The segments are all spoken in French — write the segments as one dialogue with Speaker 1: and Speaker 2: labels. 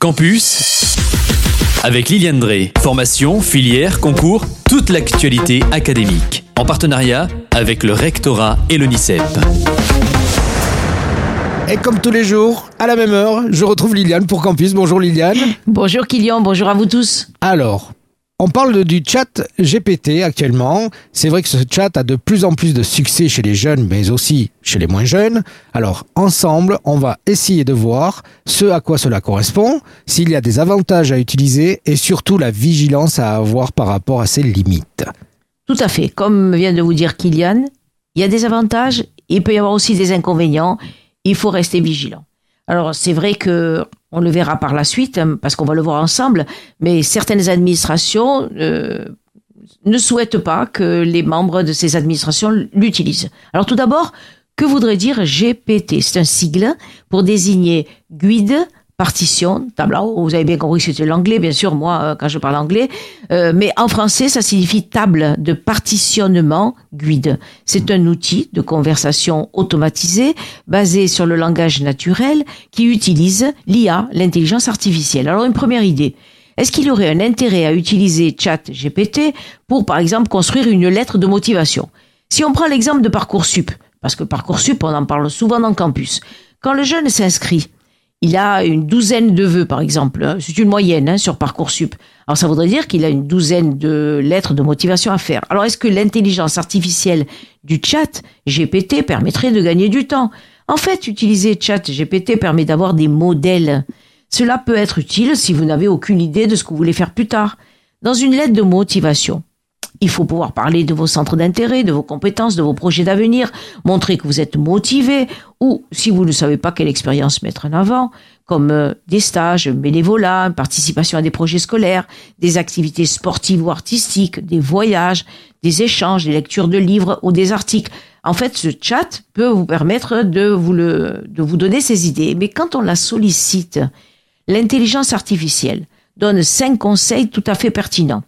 Speaker 1: Campus avec Liliane Drey. Formation, filière, concours, toute l'actualité académique. En partenariat avec le rectorat et l'ONICEP.
Speaker 2: Et comme tous les jours, à la même heure, je retrouve Liliane pour Campus. Bonjour Liliane.
Speaker 3: Bonjour Kylian, bonjour à vous tous.
Speaker 2: Alors, on parle du chat GPT actuellement. C'est vrai que ce chat a de plus en plus de succès chez les jeunes, mais aussi chez les moins jeunes. Alors, ensemble, on va essayer de voir ce à quoi cela correspond, s'il y a des avantages à utiliser et surtout la vigilance à avoir par rapport à ses limites.
Speaker 3: Tout à fait. Comme vient de vous dire Kylian, il y a des avantages, il peut y avoir aussi des inconvénients il faut rester vigilant. Alors c'est vrai que on le verra par la suite hein, parce qu'on va le voir ensemble, mais certaines administrations euh, ne souhaitent pas que les membres de ces administrations l'utilisent. Alors tout d'abord, que voudrait dire GPT C'est un sigle pour désigner guide partition, tableau. Vous avez bien compris que c'était l'anglais, bien sûr, moi, euh, quand je parle anglais. Euh, mais en français, ça signifie table de partitionnement guide. C'est un outil de conversation automatisé basé sur le langage naturel qui utilise l'IA, l'intelligence artificielle. Alors, une première idée. Est-ce qu'il aurait un intérêt à utiliser Chat GPT pour, par exemple, construire une lettre de motivation? Si on prend l'exemple de Parcoursup, parce que Parcoursup, on en parle souvent dans campus. Quand le jeune s'inscrit, il a une douzaine de vœux, par exemple. Hein. C'est une moyenne hein, sur Parcoursup. Alors ça voudrait dire qu'il a une douzaine de lettres de motivation à faire. Alors est-ce que l'intelligence artificielle du chat GPT permettrait de gagner du temps? En fait, utiliser chat GPT permet d'avoir des modèles. Cela peut être utile si vous n'avez aucune idée de ce que vous voulez faire plus tard. Dans une lettre de motivation, il faut pouvoir parler de vos centres d'intérêt, de vos compétences, de vos projets d'avenir, montrer que vous êtes motivé, ou si vous ne savez pas quelle expérience mettre en avant, comme euh, des stages, bénévolat, participation à des projets scolaires, des activités sportives ou artistiques, des voyages, des échanges, des lectures de livres ou des articles. En fait, ce chat peut vous permettre de vous, le, de vous donner ces idées. Mais quand on la sollicite, l'intelligence artificielle donne cinq conseils tout à fait pertinents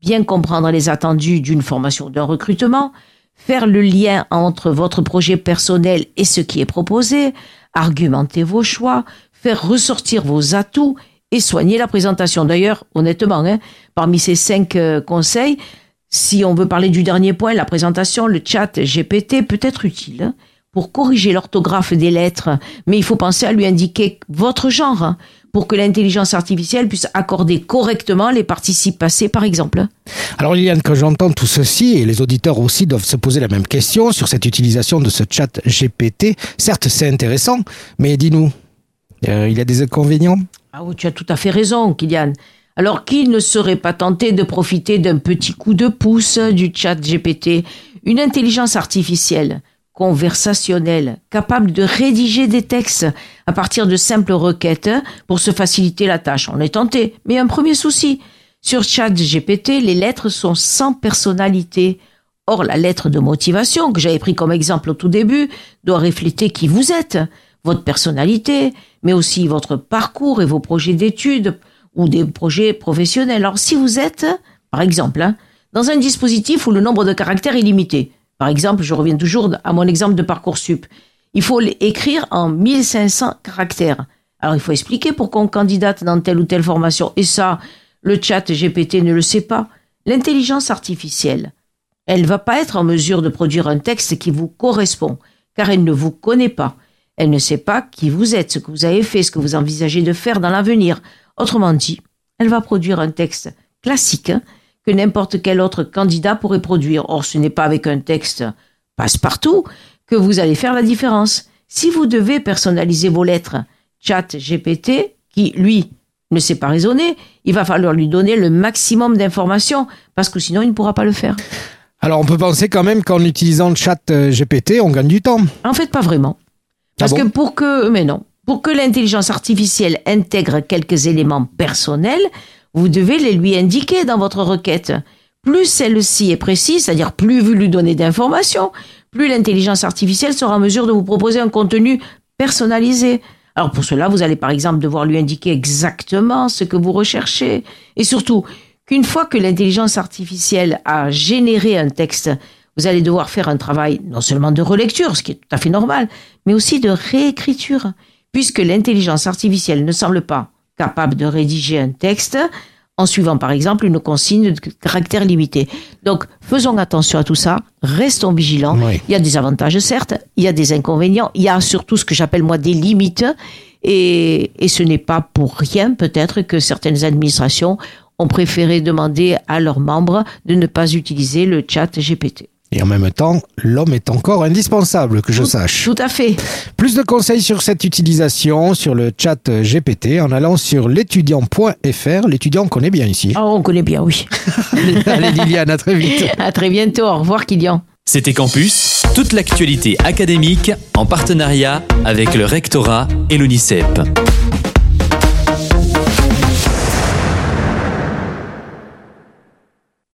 Speaker 3: bien comprendre les attendus d'une formation d'un recrutement, faire le lien entre votre projet personnel et ce qui est proposé, argumenter vos choix, faire ressortir vos atouts et soigner la présentation. D'ailleurs, honnêtement, hein, parmi ces cinq euh, conseils, si on veut parler du dernier point, la présentation, le chat GPT peut être utile hein, pour corriger l'orthographe des lettres, mais il faut penser à lui indiquer votre genre. Hein pour que l'intelligence artificielle puisse accorder correctement les participes passés, par exemple.
Speaker 2: Alors Liliane, quand j'entends tout ceci, et les auditeurs aussi doivent se poser la même question sur cette utilisation de ce chat GPT, certes c'est intéressant, mais dis-nous, euh, il y a des inconvénients?
Speaker 3: Ah oui, tu as tout à fait raison, Kylian. Alors qui ne serait pas tenté de profiter d'un petit coup de pouce du chat GPT Une intelligence artificielle conversationnel, capable de rédiger des textes à partir de simples requêtes pour se faciliter la tâche. On est tenté, mais un premier souci. Sur ChatGPT, les lettres sont sans personnalité. Or, la lettre de motivation, que j'avais pris comme exemple au tout début, doit refléter qui vous êtes, votre personnalité, mais aussi votre parcours et vos projets d'études ou des projets professionnels. Alors, si vous êtes, par exemple, hein, dans un dispositif où le nombre de caractères est limité, par exemple, je reviens toujours à mon exemple de Parcoursup. Il faut l'écrire en 1500 caractères. Alors il faut expliquer pourquoi on candidate dans telle ou telle formation. Et ça, le chat GPT ne le sait pas. L'intelligence artificielle, elle va pas être en mesure de produire un texte qui vous correspond, car elle ne vous connaît pas. Elle ne sait pas qui vous êtes, ce que vous avez fait, ce que vous envisagez de faire dans l'avenir. Autrement dit, elle va produire un texte classique que n'importe quel autre candidat pourrait produire. Or, ce n'est pas avec un texte passe-partout que vous allez faire la différence. Si vous devez personnaliser vos lettres, chat GPT, qui, lui, ne sait pas raisonner, il va falloir lui donner le maximum d'informations, parce que sinon, il ne pourra pas le faire.
Speaker 2: Alors, on peut penser quand même qu'en utilisant le chat GPT, on gagne du temps.
Speaker 3: En fait, pas vraiment. Ah parce que pour que, mais non, pour que l'intelligence artificielle intègre quelques éléments personnels, vous devez les lui indiquer dans votre requête. Plus celle-ci est précise, c'est-à-dire plus vous lui donnez d'informations, plus l'intelligence artificielle sera en mesure de vous proposer un contenu personnalisé. Alors pour cela, vous allez par exemple devoir lui indiquer exactement ce que vous recherchez. Et surtout, qu'une fois que l'intelligence artificielle a généré un texte, vous allez devoir faire un travail non seulement de relecture, ce qui est tout à fait normal, mais aussi de réécriture, puisque l'intelligence artificielle ne semble pas capable de rédiger un texte en suivant par exemple une consigne de caractère limité. Donc faisons attention à tout ça, restons vigilants.
Speaker 2: Oui.
Speaker 3: Il y a des avantages certes, il y a des inconvénients, il y a surtout ce que j'appelle moi des limites et, et ce n'est pas pour rien peut-être que certaines administrations ont préféré demander à leurs membres de ne pas utiliser le chat GPT.
Speaker 2: Et en même temps, l'homme est encore indispensable, que je sache.
Speaker 3: Tout à fait.
Speaker 2: Plus de conseils sur cette utilisation sur le chat GPT en allant sur l'étudiant.fr. L'étudiant, on connaît bien ici.
Speaker 3: Oh, on connaît bien, oui.
Speaker 2: Allez Liliane, à très vite.
Speaker 3: À très bientôt. Au revoir, Kylian.
Speaker 1: C'était Campus, toute l'actualité académique en partenariat avec le rectorat et l'UNICEP.